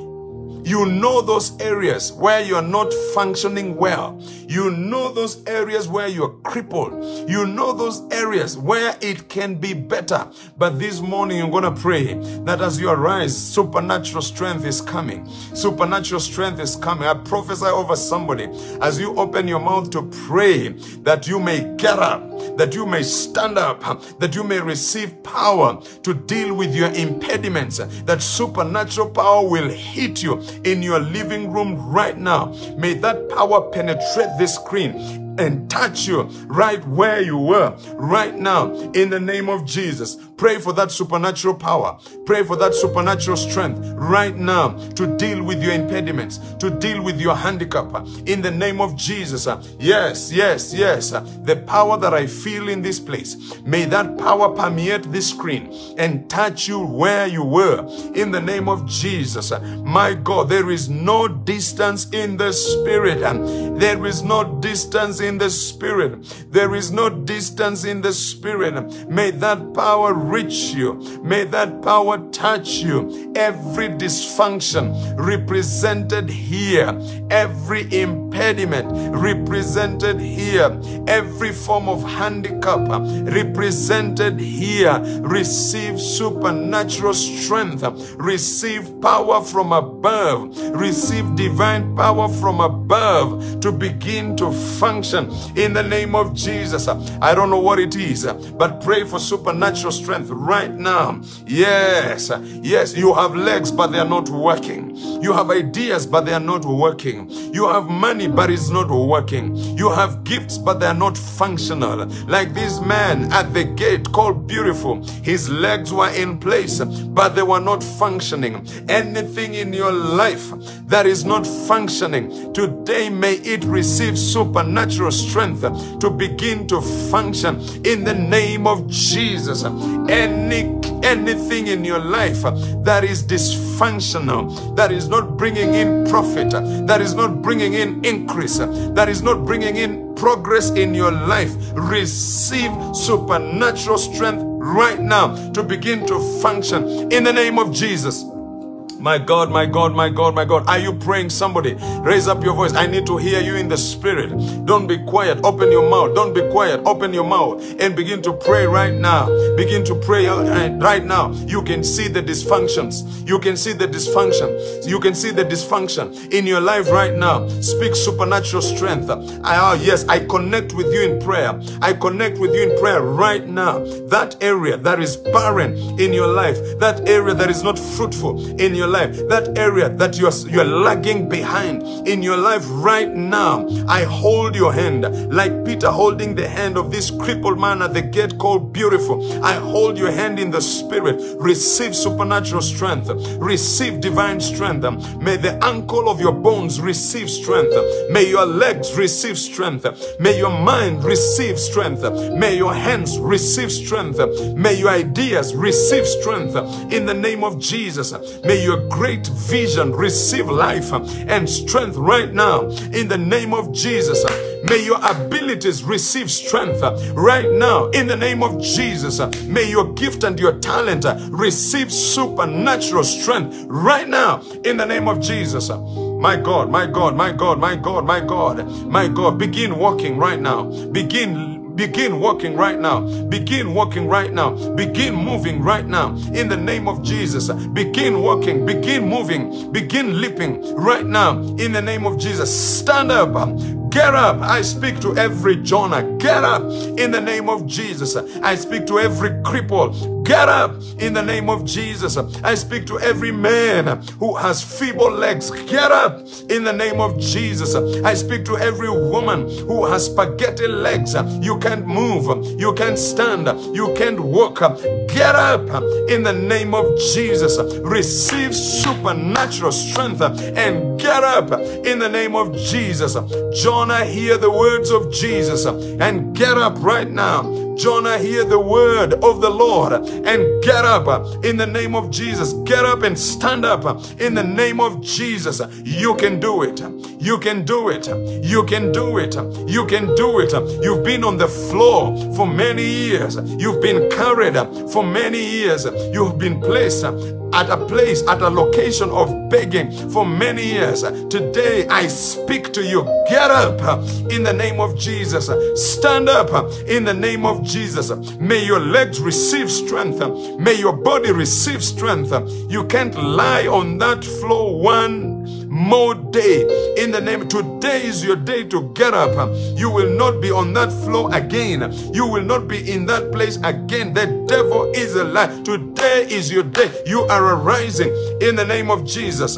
you know those areas where you're not functioning well. You know those areas where you're crippled. You know those areas where it can be better. But this morning, you're going to pray that as you arise, supernatural strength is coming. Supernatural strength is coming. I prophesy over somebody as you open your mouth to pray that you may get up that you may stand up, that you may receive power to deal with your impediments, that supernatural power will hit you in your living room right now. May that power penetrate this screen and touch you right where you were right now in the name of Jesus. Pray for that supernatural power. Pray for that supernatural strength right now to deal with your impediments, to deal with your handicap in the name of Jesus. Uh, yes, yes, yes. Uh, the power that I feel in this place, may that power permeate this screen and touch you where you were in the name of Jesus. Uh, my God, there is no distance in the spirit. and There is no distance in the spirit. There is no distance in the spirit. May that power reach you. May that power touch you. Every dysfunction represented here, every impediment represented here, every form of handicap represented here, receive supernatural strength, receive power from above, receive divine power from above to begin to function in the name of Jesus. I don't know what it is, but pray for supernatural strength right now. Yes, yes, you have legs, but they are not working. You have ideas, but they are not working. You have money, but it's not working. You have gifts, but they are not functional. Like this man at the gate called Beautiful, his legs were in place, but they were not functioning. Anything in your life that is not functioning, today may it receive supernatural strength to begin to function in the name of Jesus. Any anything in your life that is dysfunctional, that is not bringing in profit, that is not bringing in increase, that is not bringing in progress in your life, receive supernatural strength right now to begin to function in the name of Jesus. My God, my God, my God, my God. Are you praying? Somebody raise up your voice. I need to hear you in the spirit. Don't be quiet. Open your mouth. Don't be quiet. Open your mouth and begin to pray right now. Begin to pray uh, right now. You can see the dysfunctions. You can see the dysfunction. You can see the dysfunction in your life right now. Speak supernatural strength. Oh, yes, I connect with you in prayer. I connect with you in prayer right now. That area that is barren in your life, that area that is not fruitful in your life, that area that you're, you're lagging behind in your life right now, I hold your hand like Peter holding the hand of this crippled man at the gate called Beautiful. I hold your hand in the spirit. Receive supernatural strength. Receive divine strength. May the ankle of your bones receive strength. May your legs receive strength. May your mind receive strength. May your hands receive strength. May your ideas receive strength in the name of Jesus. May your great vision receive life and strength right now in the name of Jesus. May your abilities receive strength right now in the name of Jesus. May your gift and your talent receive supernatural strength right now in the name of Jesus. My God, my God, my God, my God, my God, my God, begin walking right now. Begin Begin walking right now. Begin walking right now. Begin moving right now. In the name of Jesus. Begin walking. Begin moving. Begin leaping right now. In the name of Jesus. Stand up. Get up. I speak to every Jonah. Get up in the name of Jesus. I speak to every cripple. Get up in the name of Jesus. I speak to every man who has feeble legs. Get up in the name of Jesus. I speak to every woman who has spaghetti legs. You can't move. You can't stand. You can't walk. Get up in the name of Jesus. Receive supernatural strength and get up in the name of Jesus. Jonah, hear the words of Jesus uh, and get up right now. Jonah, hear the word of the Lord and get up in the name of Jesus. Get up and stand up in the name of Jesus. You can do it. You can do it. You can do it. You can do it. You've been on the floor for many years. You've been carried for many years. You've been placed at a place, at a location of begging for many years. Today I speak to you. Get up in the name of Jesus. Stand up in the name of Jesus. May your legs receive strength. May your body receive strength. You can't lie on that floor one more day in the name today is your day to get up you will not be on that floor again you will not be in that place again the devil is a lie today is your day you are arising in the name of jesus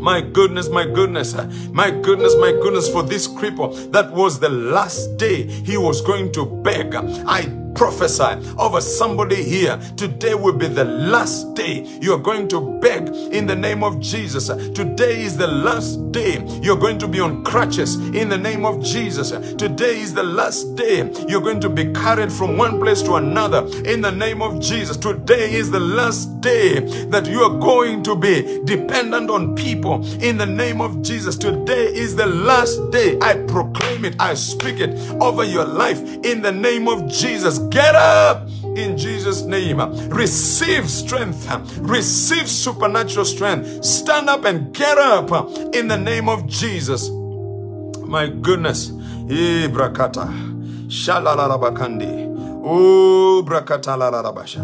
my goodness, my goodness, uh, my goodness, my goodness, for this cripple, that was the last day he was going to beg. I prophesy over somebody here. Today will be the last day you're going to beg in the name of Jesus. Today is the last day you're going to be on crutches in the name of Jesus. Today is the last day you're going to be carried from one place to another in the name of Jesus. Today is the last day that you are going to be dependent on people in the name of Jesus. Today is the last day. I proclaim it, I speak it over your life in the name of Jesus. Get up in Jesus' name. Receive strength. Receive supernatural strength. Stand up and get up in the name of Jesus. My goodness. Eh, brakata. Shalalabakandi. Oh, brakata la rabasha.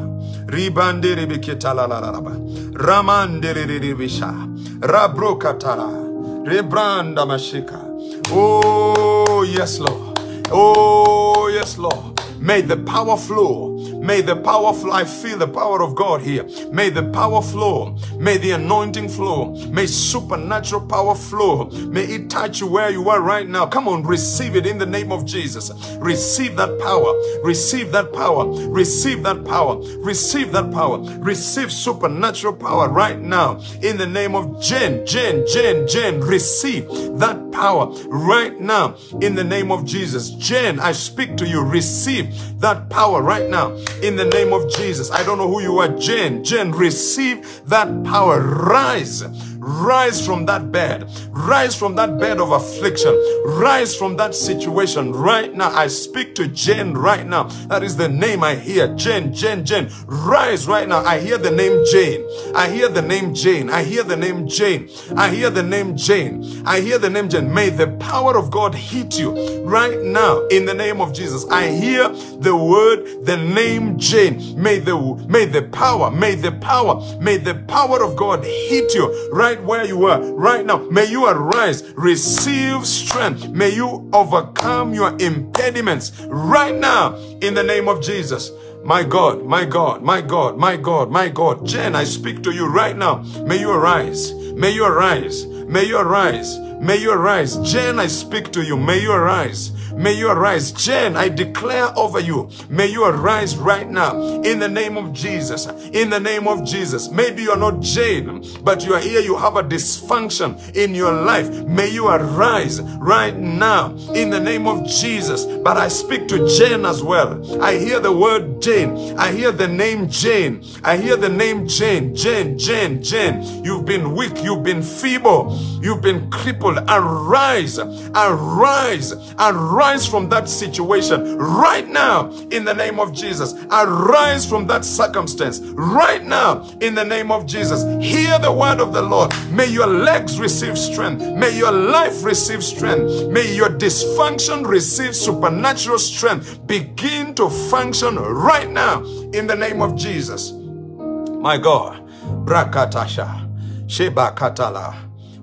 Ribande rebeketa la. Ramande rebisha. Rabrokatala. Rebranda mashika. Oh, yes, Lord. Oh, yes, Lord. May the power flow. May the power flow. I feel the power of God here. May the power flow. May the anointing flow. May supernatural power flow. May it touch you where you are right now. Come on, receive it in the name of Jesus. Receive that power. Receive that power. Receive that power. Receive that power. Receive supernatural power right now in the name of Jen, Jen, Jen, Jen. Receive that power right now in the name of Jesus. Jen, I speak to you. Receive that power right now in the name of Jesus. I don't know who you are, Jen. Jen, receive that power. Rise Rise from that bed. Rise from that bed of affliction. Rise from that situation right now. I speak to Jane right now. That is the name I hear. Jane, Jane, Jane. Rise right now. I hear the name Jane. I hear the name Jane. I hear the name Jane. I hear the name Jane. I hear the name Jane. May the power of God hit you right now in the name of Jesus. I hear the word, the name Jane. May the may the power, may the power, may the power of God hit you right right where you are right now. May you arise, receive strength. May you overcome your impediments right now in the name of Jesus. My God, my God, my God, my God, my God. Jen, I speak to you right now. May you arise. May you arise. May you arise. May you arise. Jen, I speak to you. May you arise. May you arise. Jen, I declare over you. May you arise right now in the name of Jesus. In the name of Jesus. Maybe you're not Jane, but you are here. You have a dysfunction in your life. May you arise right now in the name of Jesus. But I speak to Jane as well. I hear the word Jane. I hear the name Jane. I hear the name Jane. Jane, Jane, Jane. You've been weak. You've been feeble. You've been crippled. Arise. Arise. Arise Arise from that situation right now in the name of Jesus. Arise from that circumstance right now in the name of Jesus. Hear the word of the Lord. May your legs receive strength. May your life receive strength. May your dysfunction receive supernatural strength. Begin to function right now in the name of Jesus. My God. Brakatasha. Sheba Katala.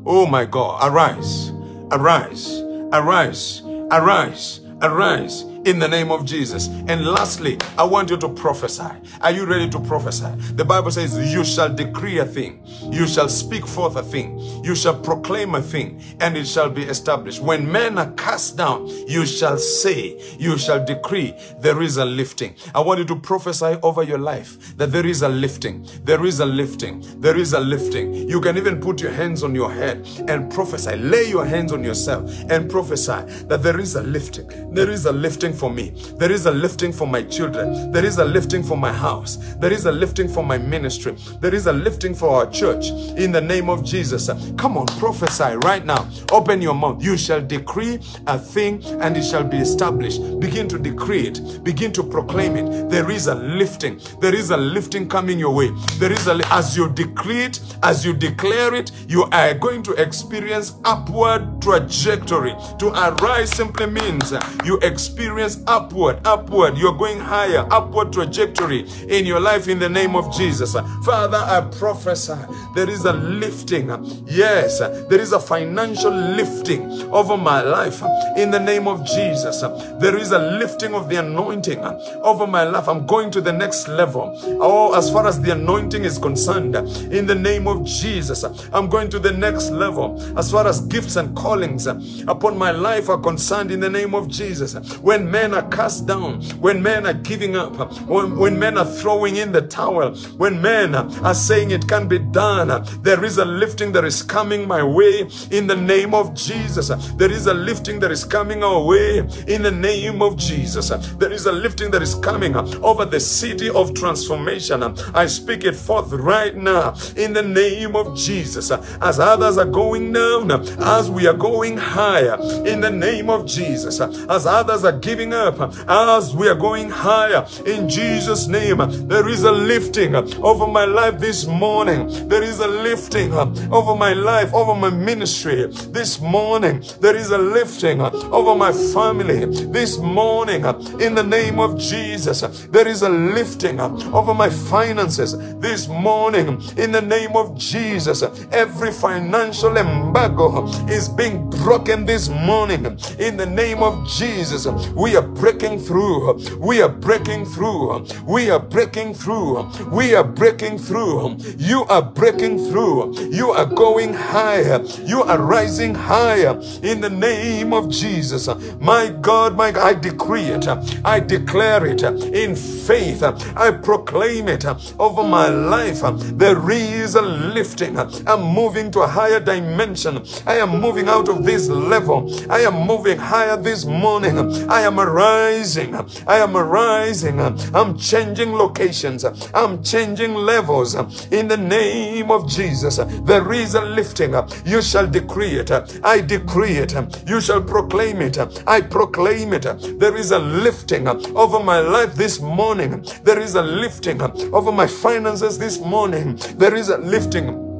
Oh my God. Arise. Arise. Arise Arise, arise in the name of Jesus. And lastly, I want you to prophesy. Are you ready to prophesy? The Bible says, You shall decree a thing, you shall speak forth a thing, you shall proclaim a thing, and it shall be established. When men are cast down, you shall say, You shall decree, there is a lifting. I want you to prophesy over your life that there is a lifting, there is a lifting, there is a lifting. You can even put your hands on your head and prophesy. Lay your hands on yourself and prophesy that there is a lifting, there is a lifting lifting for me. There is a lifting for my children. There is a lifting for my house. There is a lifting for my ministry. There is a lifting for our church. In the name of Jesus. Come on, prophesy right now. Open your mouth. You shall decree a thing and it shall be established. Begin to decree it. Begin to proclaim it. There is a lifting. There is a lifting coming your way. There is a as you decree it, as you declare it, you are going to experience upward trajectory. To arise simply means you experience experience upward, upward. You're going higher, upward trajectory in your life in the name of Jesus. Father, I prophesy there is a lifting. Yes, there is a financial lifting over my life in the name of Jesus. There is a lifting of the anointing over my life. I'm going to the next level. Oh, as far as the anointing is concerned, in the name of Jesus, I'm going to the next level. As far as gifts and callings upon my life are concerned, in the name of Jesus. When men are cast down, when men are giving up, when, when men are throwing in the towel, when men are saying it can be done, there is a lifting that is coming my way in the name of Jesus. There is a lifting that is coming our way in the name of Jesus. There is a lifting that is coming over the city of transformation. I speak it forth right now in the name of Jesus. As others are going down, as we are going higher in the name of Jesus, as others are giving giving up, as we are going higher in Jesus' name, there is a lifting over my life this morning. There is a lifting over my life, over my ministry this morning. There is a lifting over my family this morning in the name of Jesus. There is a lifting over my finances this morning in the name of Jesus. Every financial embargo is being broken this morning in the name of Jesus. We are breaking through. We are breaking through. We are breaking through. We are breaking through. You are breaking through. You are going higher. You are rising higher in the name of Jesus. My God, my God, I decree it. I declare it in faith. I proclaim it over my life. There is a lifting. I'm moving to a higher dimension. I am moving out of this level. I am moving higher this morning. I am rising. I am rising. I'm changing locations. I'm changing levels. In the name of Jesus, there is a lifting. You shall decree it. I decree it. You shall proclaim it. I proclaim it. There is a lifting over my life this morning. There is a lifting over my finances this morning. There is a lifting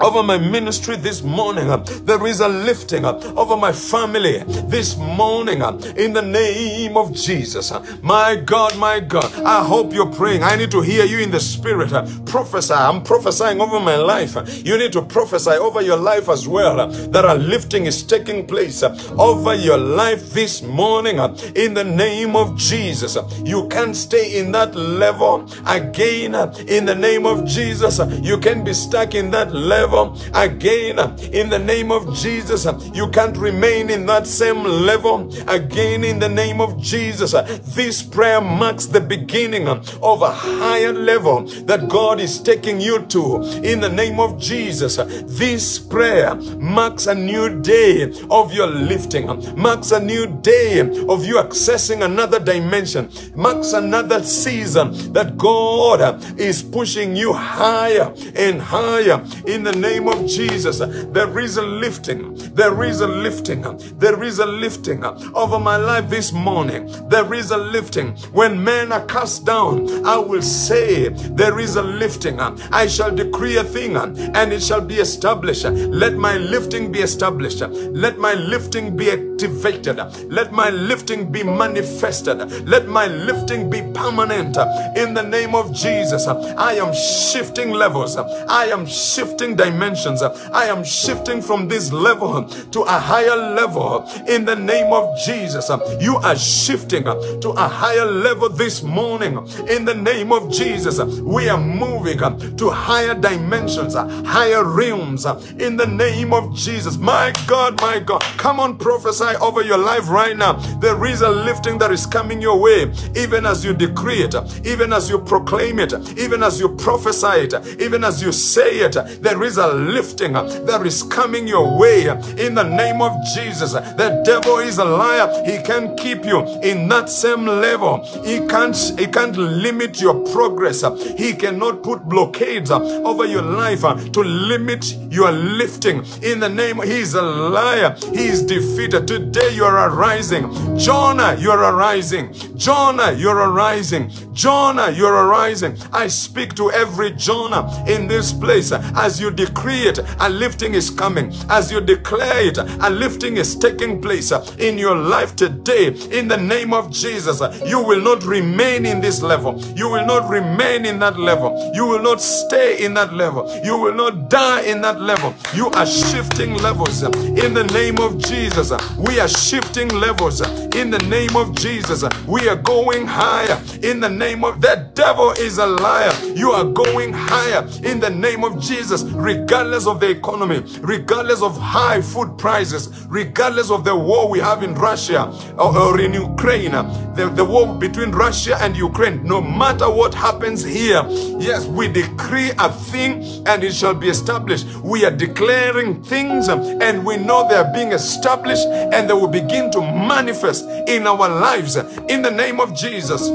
over my ministry this morning. There is a lifting over my family this morning in the name of Jesus. My God, my God, I hope you're praying. I need to hear you in the spirit. Prophesy. I'm prophesying over my life. You need to prophesy over your life as well. That a lifting is taking place over your life this morning in the name of Jesus. You can't stay in that level again in the name of Jesus. You can be stuck in that level level again in the name of Jesus. You can't remain in that same level again in the name of Jesus. This prayer marks the beginning of a higher level that God is taking you to in the name of Jesus. This prayer marks a new day of your lifting, marks a new day of you accessing another dimension, marks another season that God is pushing you higher and higher in the name of Jesus. There is a lifting. There is a lifting. There is a lifting over my life this morning. There is a lifting. When men are cast down, I will say, There is a lifting. I shall decree a thing and it shall be established. Let my lifting be established. Let my lifting be activated. Let my lifting be manifested. Let my lifting be permanent. In the name of Jesus, I am shifting levels. I am shifting dimensions. I am shifting from this level to a higher level. In the name of Jesus, you are shifting to a higher level this morning. In the name of Jesus, we are moving to higher dimensions, higher realms. In the name of Jesus, my God, my God, come on, prophesy over your life right now. There is a lifting that is coming your way, even as you decree it, even as you proclaim it, even as you prophesy it, even as you say it. There is a lifting that is coming your way in the name of Jesus. The devil is a liar. He can keep you in that same level. He can't, he can't limit your progress. He cannot put blockades over your life to limit your lifting. In the name, he is a liar. He is defeated. Today you are arising. Jonah, you are arising. Jonah, you're arising. Jonah, you're arising. I speak to every Jonah in this place as you decree it, a lifting is coming. As you declare it, a lifting is taking place in your life today. In the name of Jesus, you will not remain in this level. You will not remain in that level. You will not stay in that level. You will not die in that level. You are shifting levels in the name of Jesus. We are shifting levels in the name of Jesus. We are going higher in the name of the devil is a liar. You are going higher in the name of Jesus, regardless of the economy, regardless of high food prices, regardless of the war we have in Russia or, or in Ukraine, the, the war between Russia and Ukraine. No matter what happens here, yes, we decree a thing and it shall be established. We are declaring things and we know they are being established and they will begin to manifest in our lives in the name of Jesus.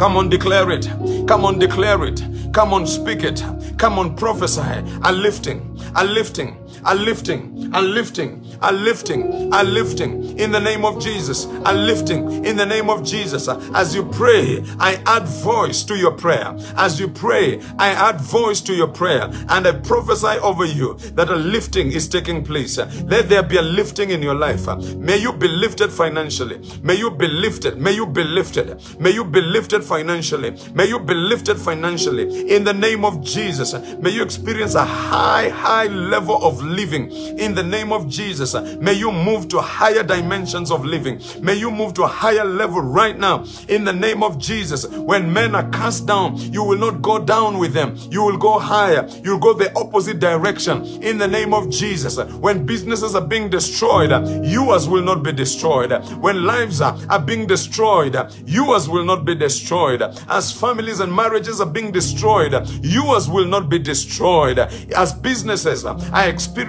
Come on, declare it. Come on, declare it. Come on, speak it. Come on, prophesy. A lifting, a lifting, a lifting, a lifting, a lifting, a lifting in the name of Jesus, a lifting in the name of Jesus. As you pray, I add voice to your prayer. As you pray, I add voice to your prayer and I prophesy over you that a lifting is taking place. Let there be a lifting in your life. May you be lifted financially. May you be lifted. May you be lifted. May you be lifted financially. May you be lifted financially in the name of Jesus. May you experience a high, high level of living in the name of Jesus. May you move to higher dimensions of living. May you move to a higher level right now in the name of Jesus. When men are cast down, you will not go down with them. You will go higher. You'll go the opposite direction in the name of Jesus. When businesses are being destroyed, yours will not be destroyed. When lives are, are being destroyed, yours will not be destroyed. As families and marriages are being destroyed, yours will not be destroyed. As businesses are experiencing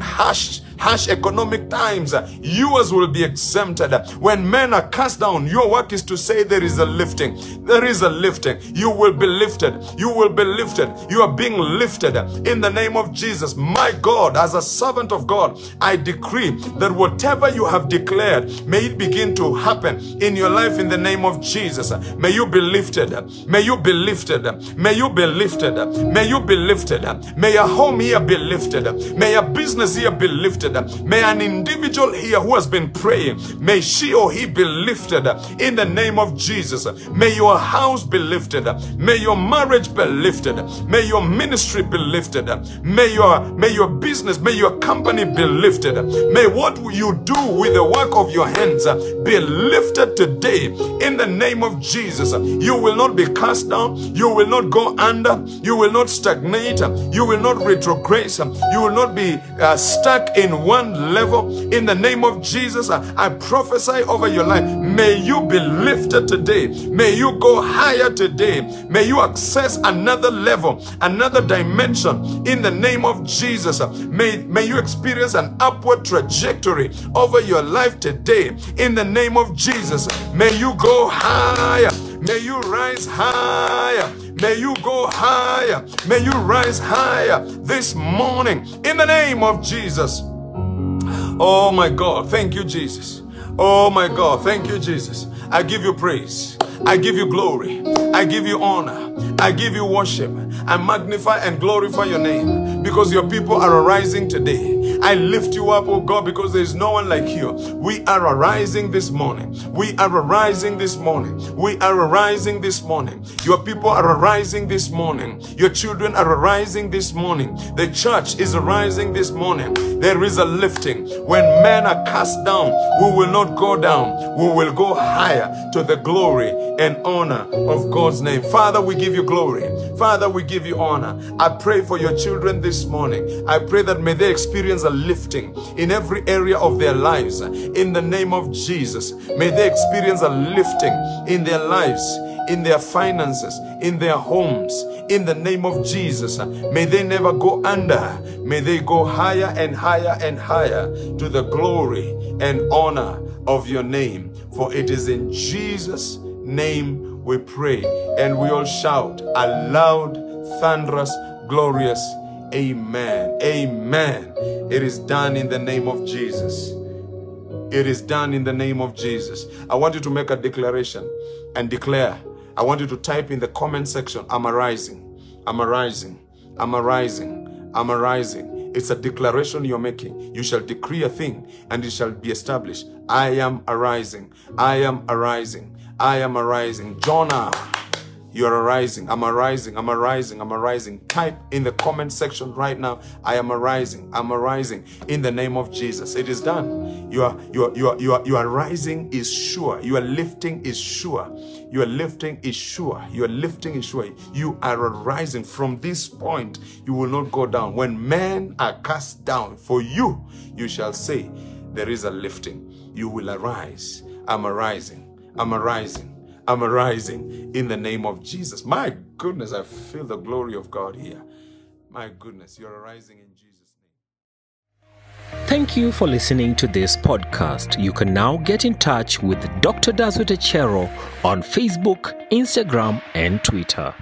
harsh harsh economic times, yours will be exempted. When men are cast down, your work is to say there is a lifting. There is a lifting. You will be lifted. You will be lifted. You are being lifted in the name of Jesus. My God, as a servant of God, I decree that whatever you have declared, may it begin to happen in your life in the name of Jesus. May you be lifted. May you be lifted. May you be lifted. May you be lifted. May your home here be lifted. May your business here be lifted lifted. May an individual here who has been praying, may she or he be lifted in the name of Jesus. May your house be lifted. May your marriage be lifted. May your ministry be lifted. May your may your business, may your company be lifted. May what you do with the work of your hands be lifted today in the name of Jesus. You will not be cast down. You will not go under. You will not stagnate. You will not retrograde. You will not be uh, stuck in one level. In the name of Jesus, I, I prophesy over your life. May you be lifted today. May you go higher today. May you access another level, another dimension. In the name of Jesus, uh, may, may you experience an upward trajectory over your life today. In the name of Jesus, may you go higher. May you rise higher. May you go higher. May you rise higher this morning in the name of Jesus. Oh my God, thank you, Jesus. Oh my God, thank you, Jesus. I give you praise. I give you glory. I give you honor. I give you worship. I magnify and glorify your name because your people are arising today. I lift you up, oh God, because there is no one like you. We are arising this morning. We are arising this morning. We are arising this morning. Your people are arising this morning. Your children are arising this morning. The church is arising this morning. There is a lifting. When men are cast down, we will not go down. We will go higher to the glory and honor of God's name. Father, we give you glory. Father, we give you honor. I pray for your children this morning. I pray that may they experience a lifting in every area of their lives. In the name of Jesus, may they experience a lifting in their lives, in their finances, in their homes. In the name of Jesus, may they never go under. May they go higher and higher and higher to the glory and honor of your name. For it is in Jesus' name we pray. And we all shout a loud, thunderous, glorious Amen. Amen. It is done in the name of Jesus. It is done in the name of Jesus. I want you to make a declaration and declare. I want you to type in the comment section, I'm arising. I'm arising. I'm arising. I'm arising. It's a declaration you're making. You shall decree a thing and it shall be established. I am arising. I am arising. I am arising. Jonah. You are arising. I'm arising. I'm arising. I'm arising. Type in the comment section right now. I am arising. I'm arising in the name of Jesus. It is done. You are you are you are you are you are rising is sure. You are lifting is sure. You are lifting is sure. You are lifting is sure. You are arising from this point. You will not go down. When men are cast down, for you, you shall say, There is a lifting. You will arise. I'm arising. I'm arising. I'm arising in the name of Jesus. My goodness, I feel the glory of God here. My goodness, you're arising in Jesus' name. Thank you for listening to this podcast. You can now get in touch with Dr. Dazut Echero on Facebook, Instagram, and Twitter.